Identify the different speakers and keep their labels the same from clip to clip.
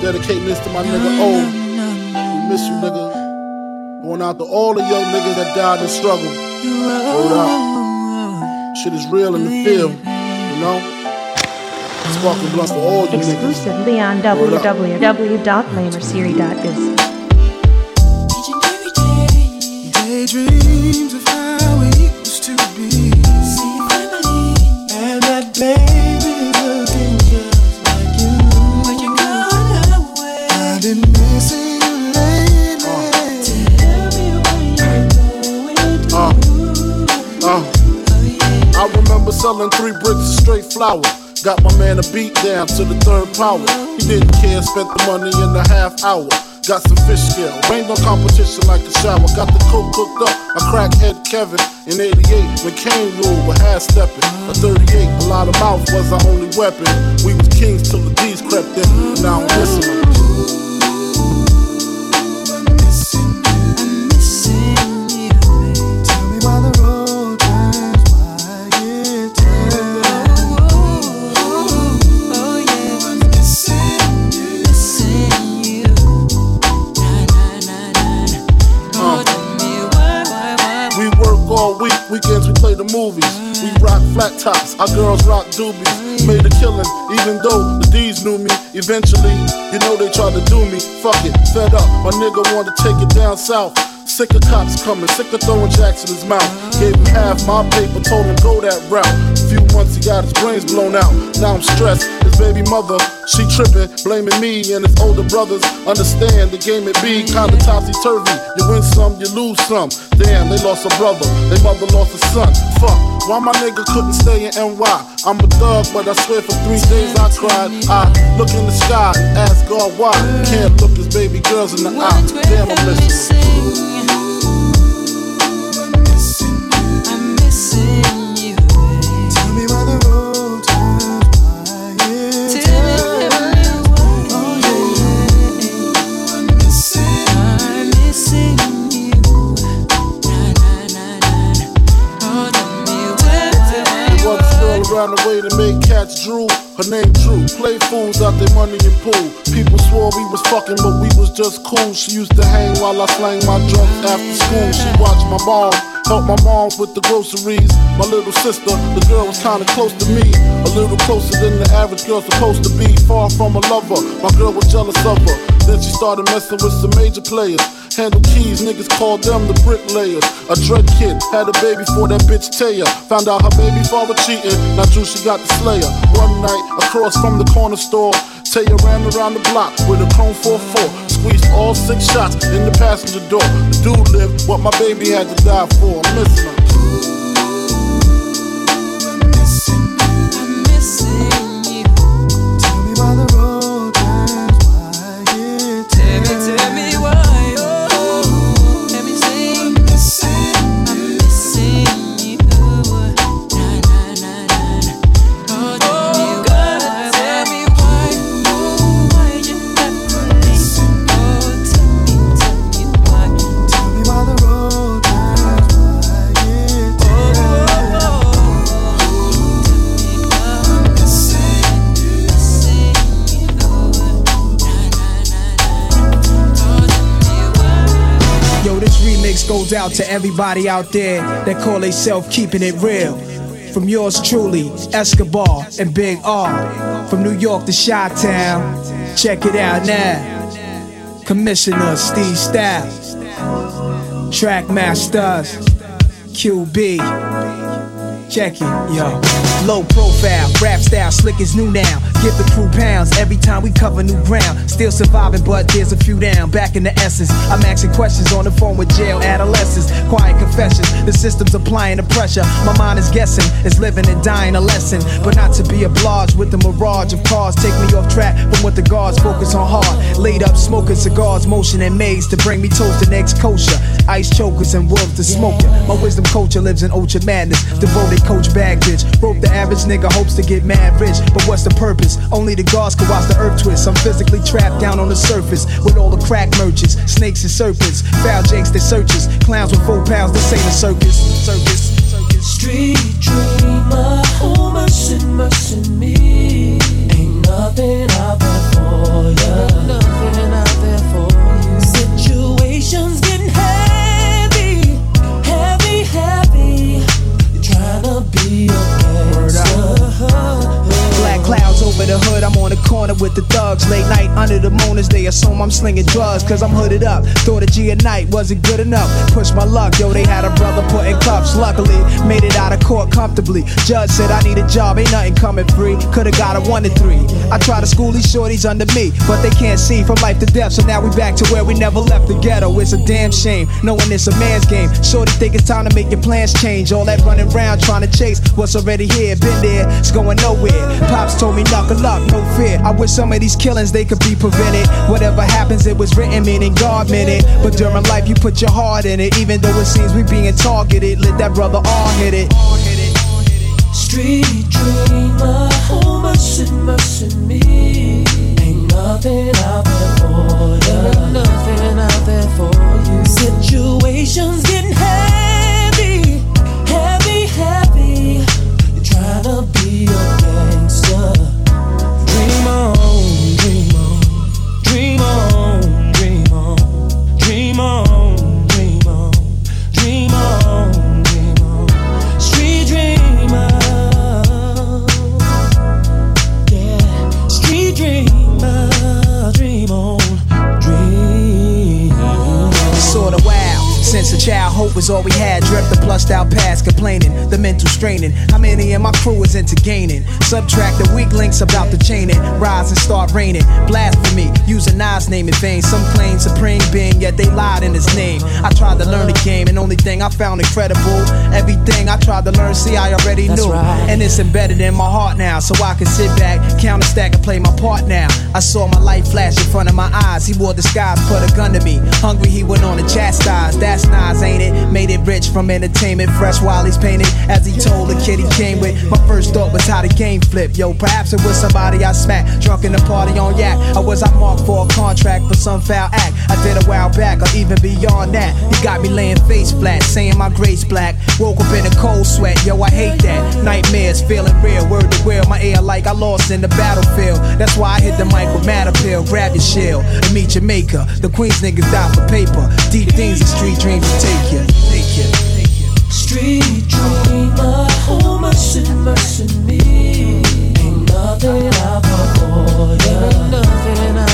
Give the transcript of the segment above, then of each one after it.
Speaker 1: Dedicating this to my nigga O. We miss you, nigga. Going out to all the young niggas that died in struggle. Hold up. Shit is real in the field, you know? Sparking blunt for all you niggas.
Speaker 2: Exclusively on www.lamerserie.biz.
Speaker 3: Daydreams
Speaker 1: flour. Got my man a beat down to the third power. He didn't care, spent the money in a half hour. Got some fish scale, rained on competition like a shower. Got the coke cooked up, I crackhead Kevin in 88 when Kane ruled with half stepping. A 38, a lot of mouth was our only weapon. We was kings till the D's crept in. Now I'm listening. Made a killing, even though the D's knew me. Eventually, you know they tried to do me. Fuck it, fed up, my nigga to take it down south. Sick of cops coming, sick of throwing jacks in his mouth. Gave him half my paper, told him go that route. Few months he got his brains blown out. Now I'm stressed. His baby mother, she tripping, blaming me and his older brothers. Understand the game it be kinda topsy turvy. You win some, you lose some. Damn, they lost a brother, they mother lost a son. Fuck, why my nigga couldn't stay in NY? I'm a thug, but I swear for three days I cried. I look in the sky and ask God why. Can't look his baby girls in the eye. Damn, I'm missing. Name Drew. Play fools out their money in pool. People swore we was fucking, but we was just cool. She used to hang while I slang my drums after school. She watched my mom. Help my mom with the groceries. My little sister, the girl was kinda close to me. A little closer than the average girl supposed to be. Far from a lover, my girl was jealous of her. Then she started messing with some major players. Handle keys, niggas called them the bricklayers. A dread kid had a baby for that bitch Taya. Found out her baby father cheating. Now Drew, she got the slayer. One night, across from the corner store, Taya ran around the block with a chrome 4-4. Squeezed all six shots in the passenger door. The dude lived what my baby had to die for. Missing her.
Speaker 4: Goes out to everybody out there that call themselves keeping it real. From yours truly, Escobar and Big R. From New York to Chi Town. Check it out now. Commissioner Steve Styles. Trackmasters. QB. Check it, yo. Low profile, rap style, slick as new now. Give the crew pounds every time we cover new ground. Still surviving, but there's a few down. Back in the essence, I'm asking questions on the phone with jail adolescents. Quiet confessions, the system's applying the pressure. My mind is guessing, is living and dying a lesson. But not to be obliged with the mirage of cars. Take me off track from what the guards focus on hard. Laid up smoking cigars, motion and maze to bring me toast and next kosher. Ice chokers and wolves to smoke ya. My wisdom culture lives in ultra madness. Devoted coach bag bitch. Rope the average nigga hopes to get mad rich. But what's the purpose? Only the gods can watch the earth twist. I'm physically trapped down on the surface with all the crack merchants, snakes and serpents. Foul jakes that searches. Clowns with four pounds, this ain't a circus. Circus. Circus.
Speaker 3: Street dreamer, oh mercy, mercy me. Ain't nothing out there for ya.
Speaker 4: With the thugs. Late night under the moon as they assume I'm slinging drugs. Cause I'm hooded up. Thought a G at night wasn't good enough. Push my luck, yo, they had a brother put in cuffs. Luckily, made it out of court comfortably. Judge said I need a job, ain't nothing coming free. Could've got a one to three. I try to school these shorties under me, but they can't see from life to death. So now we back to where we never left the ghetto. It's a damn shame, knowing it's a man's game. Shorty think it's time to make your plans change. All that running around trying to chase what's already here. Been there, it's going nowhere. Pops told me knuckle up, no fear. I wish some of these killings they could be prevented. Whatever happens, it was written, meaning God meant it. But during life, you put your heart in it. Even though it seems we being targeted, let that brother all hit it.
Speaker 3: Street dreamer, oh mercy, mercy me. Ain't nothing out there for you. Ain't nothing out there for you. Situations getting heavy,
Speaker 4: was all we had. Dreamt the plussed out past, complaining, the mental straining. How many in my crew is into gaining? Subtract the weak links about the chaining. Rise and start raining. Blasphemy, using Nas name in vain. Some claim supreme being, yet they lied in his name. I tried to learn the game, and only thing I found incredible. Everything I tried to learn, see, I already
Speaker 3: That's
Speaker 4: knew.
Speaker 3: right.
Speaker 4: And it's embedded in my heart now, so I can sit back, count a stack, and play my part now. I saw my life flash in front of my eyes. He wore disguise, put a gun to me. Hungry, he went on to chastise. That's Nas, ain't it? Made it rich from entertainment, fresh while he's painted. As he told the kid he came with, my first thought was how the game flip. Yo, perhaps it was somebody I smacked, drunk in the party on yak. Or was I marked for a contract for some foul act? I did a while back, or even beyond that. He got me laying face flat, saying my grace black. Woke up in a cold sweat, yo, I hate that. Nightmares feeling real, word to will. My air like I lost in the battlefield. That's why I hit the mic with mad appeal. Grab your shield and meet your maker. The Queens niggas die for paper. Deep things and street dreams will take you.
Speaker 3: Street dreamer, oh. Ain't nothing out there for you. Nothing out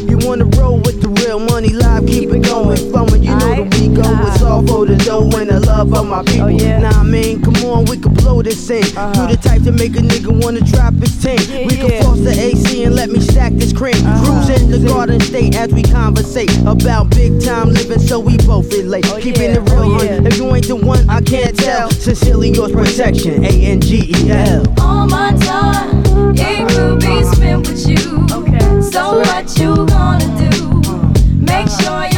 Speaker 3: you you
Speaker 5: wanna roll with the real money live, keep it going, flowing. You know the we go. It's all for the dough and the love of my people.
Speaker 2: Oh, yeah.
Speaker 5: Nah, I mean, come on, we can blow this thing. You uh-huh. the type to make a nigga wanna drop his team. we can
Speaker 2: yeah.
Speaker 5: force the AC and let me stack this cream. Uh-huh. Cruise in the garden state as we conversate about big time living, so we both relate. Oh, Keeping
Speaker 2: yeah.
Speaker 5: it real,
Speaker 2: Oh,
Speaker 5: hun.
Speaker 2: yeah.
Speaker 5: If you ain't the one, I can't tell. Sincerely yours, protection. A N G E L.
Speaker 6: All my time, it could be spent with you.
Speaker 2: Okay.
Speaker 6: So what you gonna do? Make sure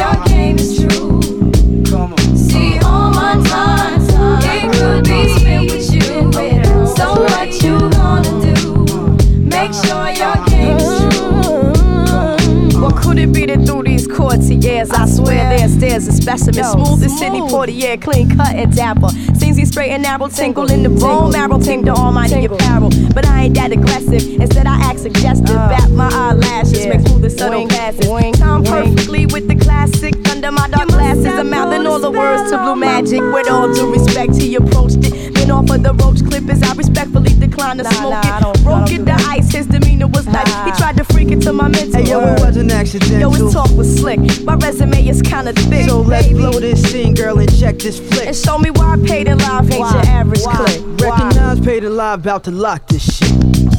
Speaker 2: of years, I swear there's stairs and specimen, smooth as Sidney Poitier, clean cut and dapper. Seems he straight and narrow, tingle in the bone marrow, pink the almighty apparel. But I ain't that aggressive. Instead, I act suggestive. Bat my eyelashes, make smooth the subtle passes. Time perfectly with the classic under my dark glasses. I'm mouthing all the words to blue magic. With all due respect, he approached it. Then off For the roach clippers, I respectfully decline to
Speaker 7: Nah,
Speaker 2: smoke
Speaker 7: nah,
Speaker 2: it. Broke it the ice, his demeanor was like he
Speaker 7: ah.
Speaker 2: tried to freak into my mental.
Speaker 5: Hey yo, it wasn't accidental.
Speaker 2: Yo, his talk was slick. My resume is kinda thick.
Speaker 5: So let's
Speaker 2: baby.
Speaker 5: blow this scene, girl, and check this flick.
Speaker 2: And show me why I paid in live ain't
Speaker 7: Why?
Speaker 2: your average
Speaker 7: Why?
Speaker 2: click.
Speaker 5: Recognize, paid and live, about to lock this shit.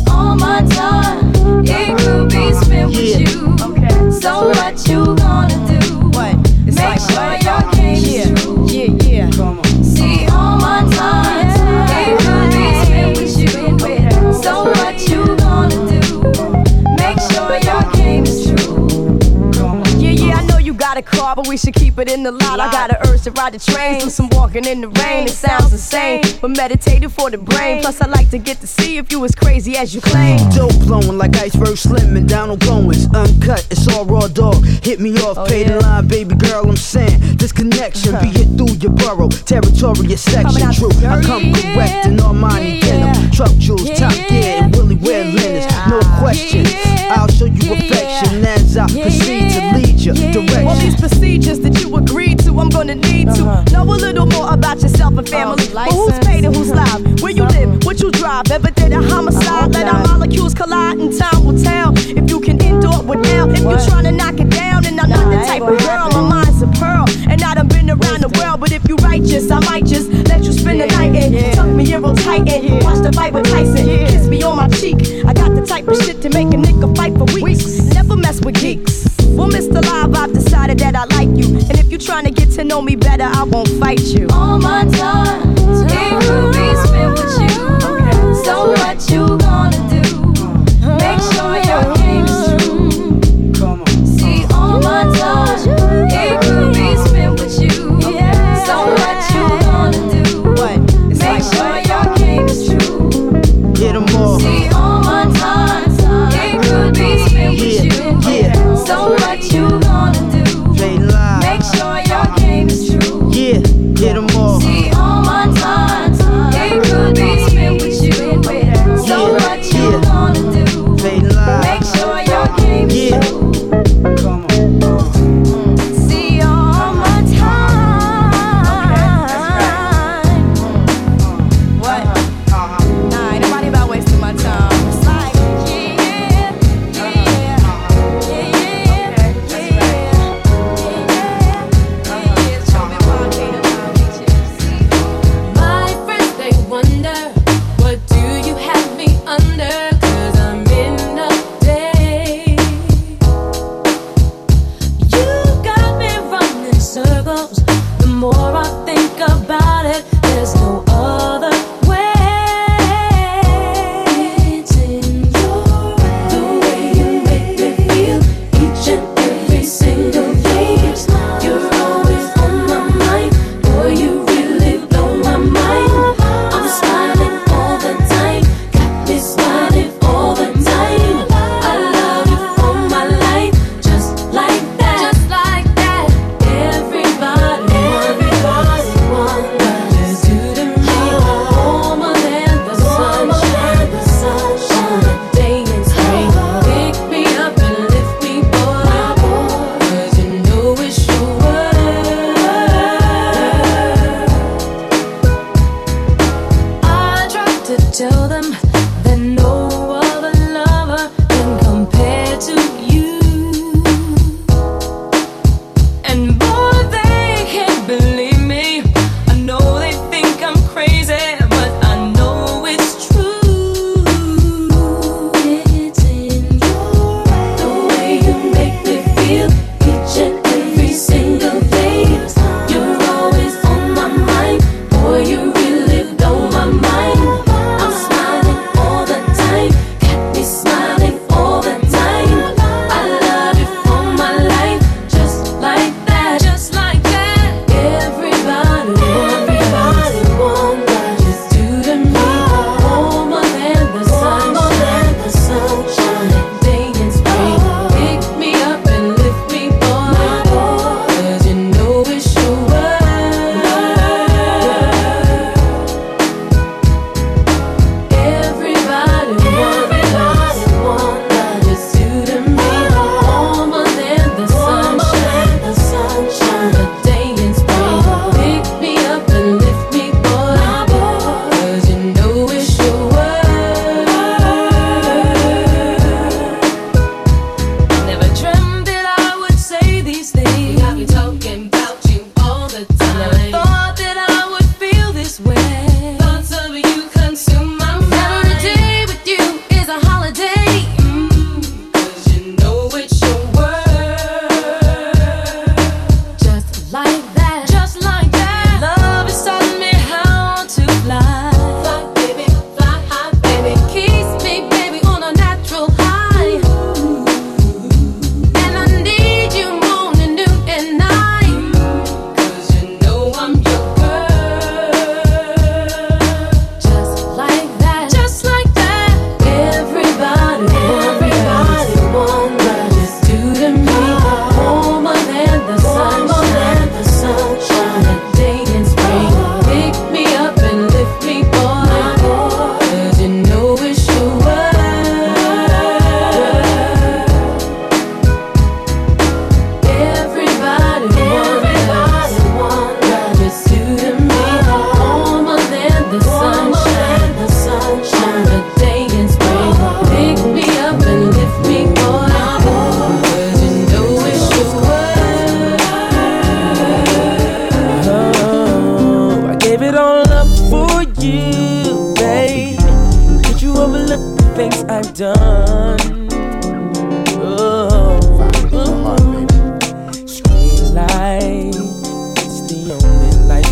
Speaker 6: All my time, it could be spent
Speaker 5: Yeah.
Speaker 6: with you.
Speaker 2: Okay.
Speaker 6: So what you gonna do?
Speaker 2: What? It's
Speaker 6: Make
Speaker 2: like
Speaker 6: sure
Speaker 2: what?
Speaker 6: your game
Speaker 2: yeah.
Speaker 6: is true.
Speaker 2: Yeah, yeah.
Speaker 6: See, all my time, it could be spent with you. So what you
Speaker 2: car, but we should keep it in the lot. I got a urge to ride the train, do some walking in the rain. It sounds insane, but meditative for the brain. Plus, I like to get to see if you as crazy as you claim.
Speaker 5: Dope blowing like iceberg slim and on Goines. Uncut, it's all raw dog. Hit me off,
Speaker 2: Oh,
Speaker 5: pay
Speaker 2: yeah?
Speaker 5: the line, baby girl. I'm saying this connection be uh-huh. hit through your borough, territorial section. True, I come
Speaker 2: dirty,
Speaker 5: correct in Armani
Speaker 2: yeah.
Speaker 5: denim, truck jewels,
Speaker 2: Yeah,
Speaker 5: top gear, and Willi Wear
Speaker 2: yeah,
Speaker 5: linens.
Speaker 2: Yeah.
Speaker 5: No question,
Speaker 2: Yeah,
Speaker 5: I'll show you
Speaker 2: yeah,
Speaker 5: affection as I proceed to lead you
Speaker 2: All these procedures that you agreed to, I'm gonna need to know a little more about yourself and family.
Speaker 7: Uh,
Speaker 2: but who's
Speaker 7: license.
Speaker 2: paid and who's live? Where you live? What you drive? Ever did a homicide? Let our molecules collide and time will tell if you can endure without. If
Speaker 7: What?
Speaker 2: you're trying to knock it down, righteous, I might just let you spend the night
Speaker 7: and.
Speaker 2: Tuck me in real tight and watch the fight with Tyson. Kiss me on my cheek. I got the type of shit to make a nigga fight for weeks. Never mess with geeks. Well, Mr. Live, I've decided that I like you. And if you're trying to get to know me better, I won't fight you.
Speaker 6: All my time,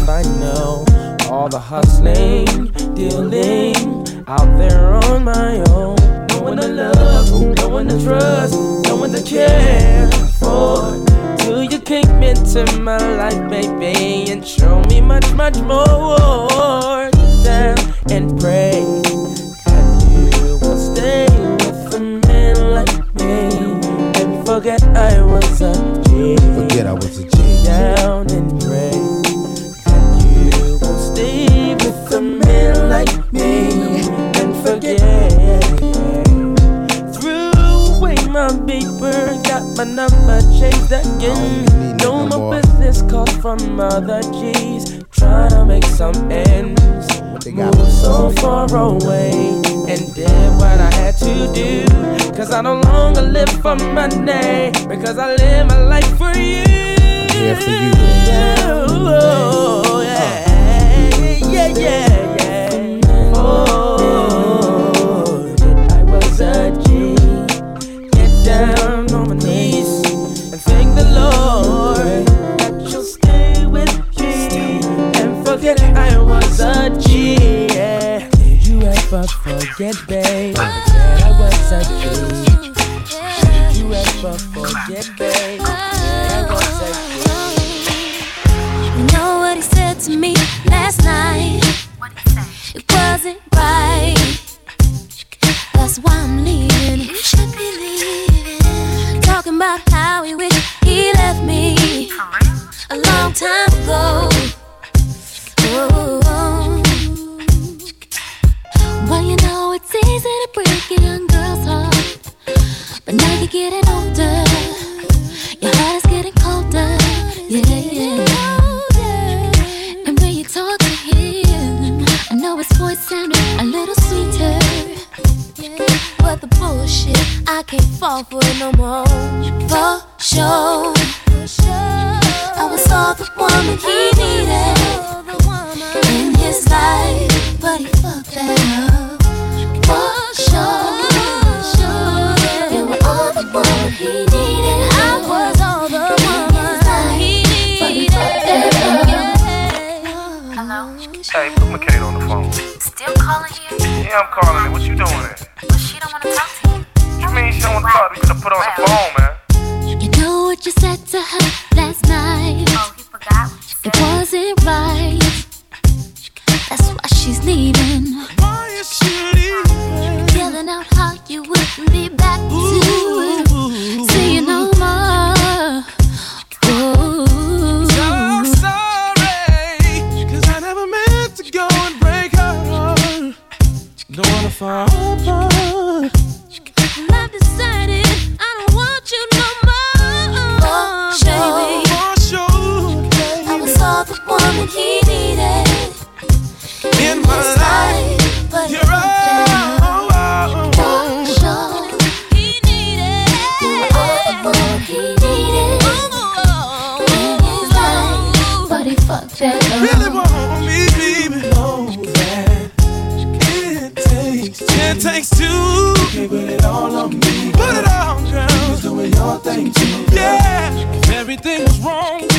Speaker 2: around, I
Speaker 8: know all the hustling, dealing out there on my own. No one to love, no one to trust, no one to care for. Till you came
Speaker 7: into my life, baby, and show me much, much more. Down and pray that you will stay with a man like me and forget I was a G.
Speaker 9: Forget I was a G.
Speaker 7: Down and my number changed again. Oh, no more business calls from other G's. Trying to make some ends. Moved so far away and did what I had to do. Cause I no longer live for money. Because I live my life for you.
Speaker 9: Yeah, for you.
Speaker 7: Oh, yeah, yeah, yeah, yeah. Oh,
Speaker 10: Hey, put on the phone.
Speaker 8: Still calling you?
Speaker 10: Yeah, I'm calling. What you doing?
Speaker 8: But she don't want to talk to you.
Speaker 10: What you mean she don't want to talk? We could have put on the phone,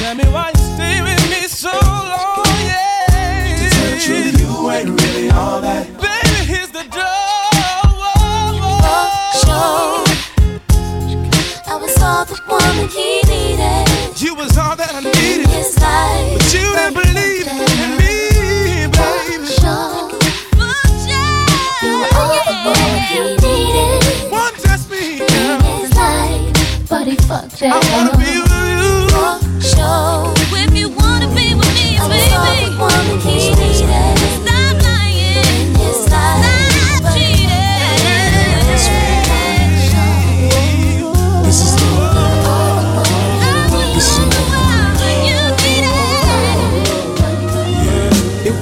Speaker 3: tell me why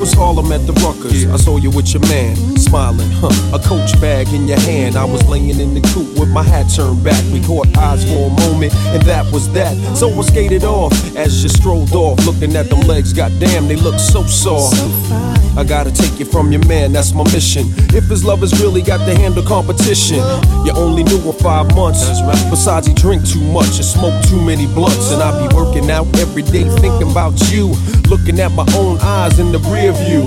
Speaker 8: Was
Speaker 11: Harlem at the Ruckers. I saw you with your man, smiling, huh? A coach bag in your hand. I was laying in the coop with my hat turned back. We caught eyes for a moment, and that was that. So I skated off as you strolled off, looking at them legs. Goddamn, they look so soft. I gotta take you from your man, that's my mission. If his love has really got to handle competition, you only knew him five months. Besides, he drink too much and smoke too many blunts. And I be working out every day thinking about you. Looking at my own eyes in the rear view.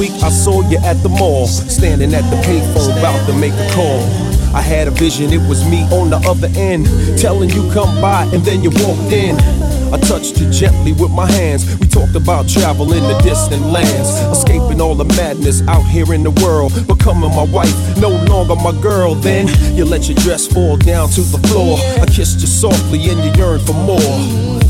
Speaker 11: Week I saw you at the mall, standing at the payphone, about to make a call. I had a vision, it was me on the other end, telling you come by, and then you walked in. I touched you gently with my hands. We talked about travel in the distant lands, escaping all the madness out here in the world, becoming my wife, no longer my girl. Then you let your dress fall down to the floor. I kissed you softly, and you yearned for more.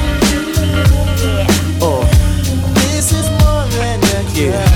Speaker 11: Yeah.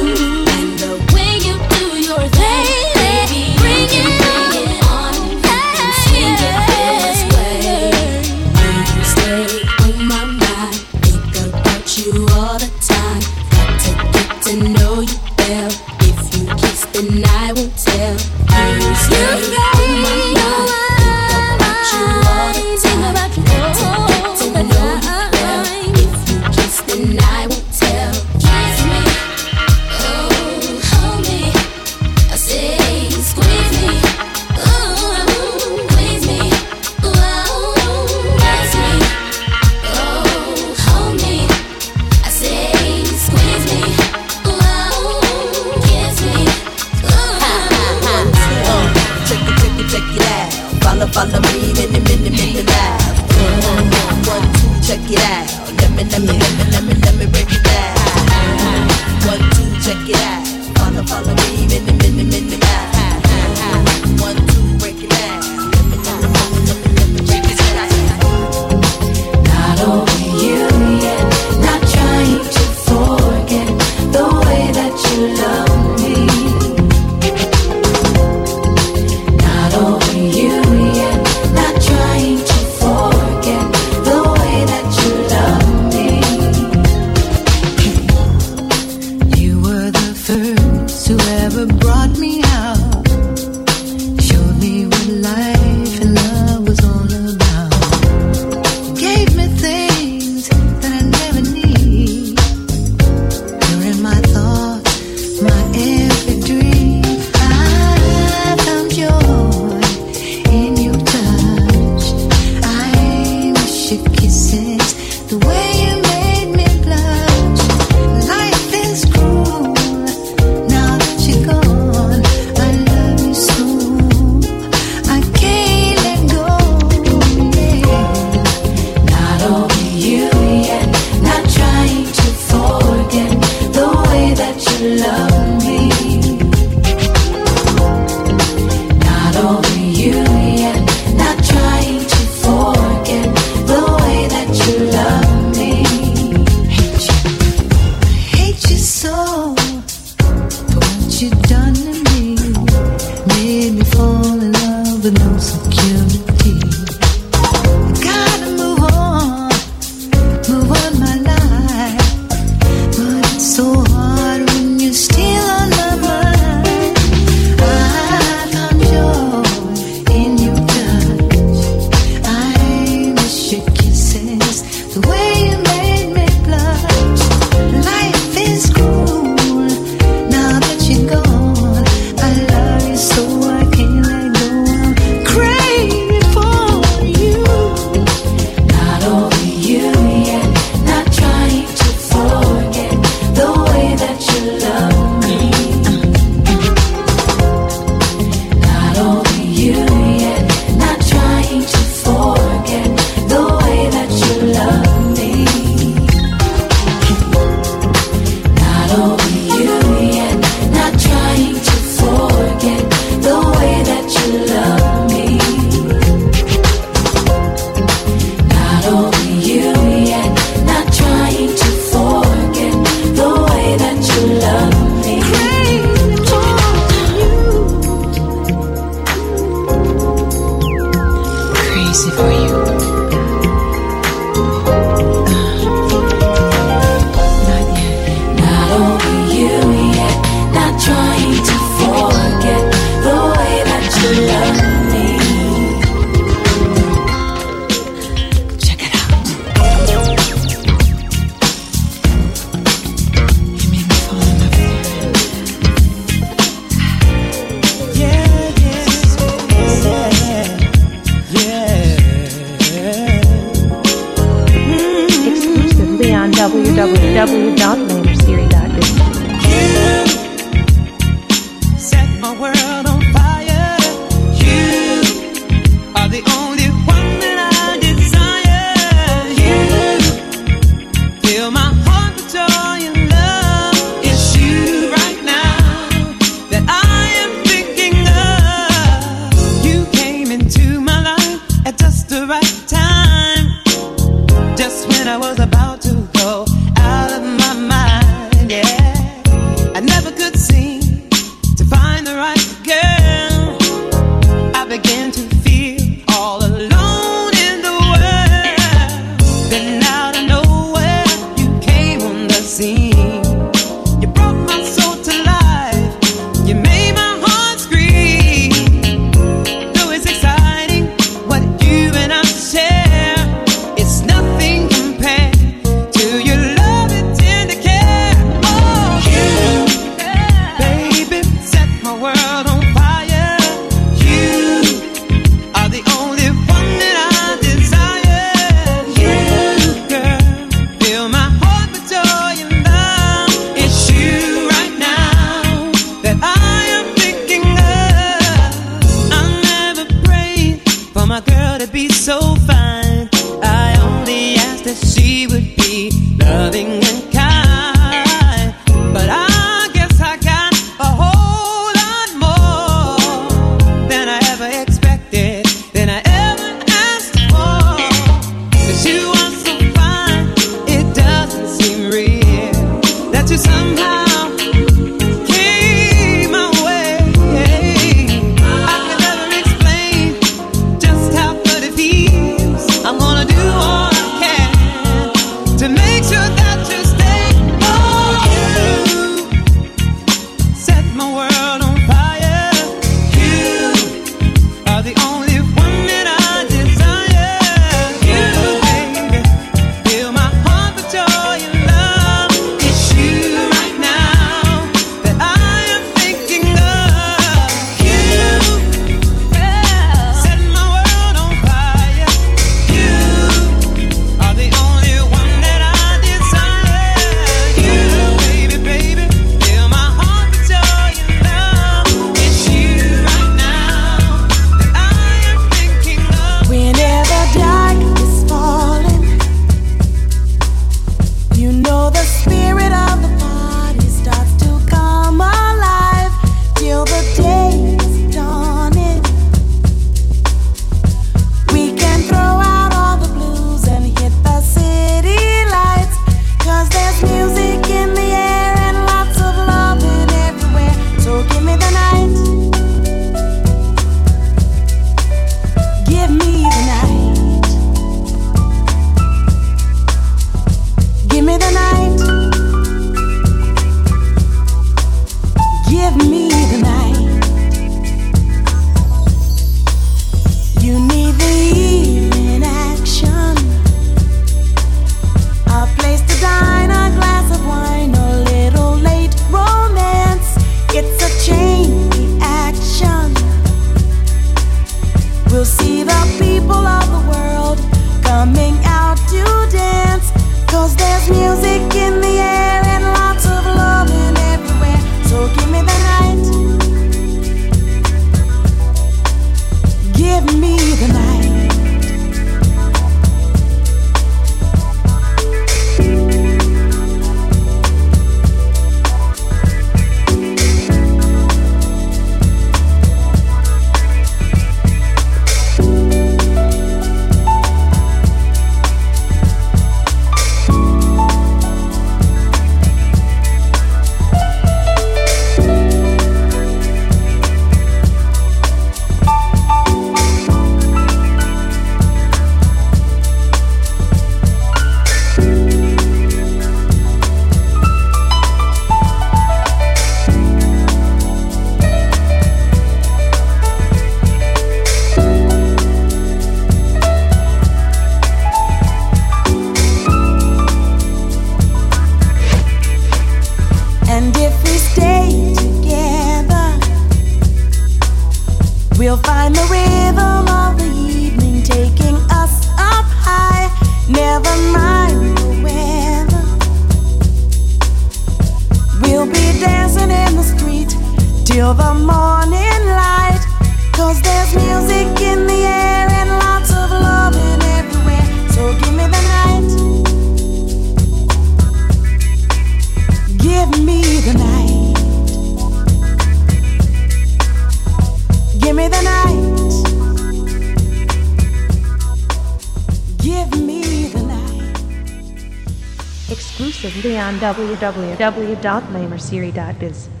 Speaker 12: Exclusively
Speaker 13: www.lamersiri.biz.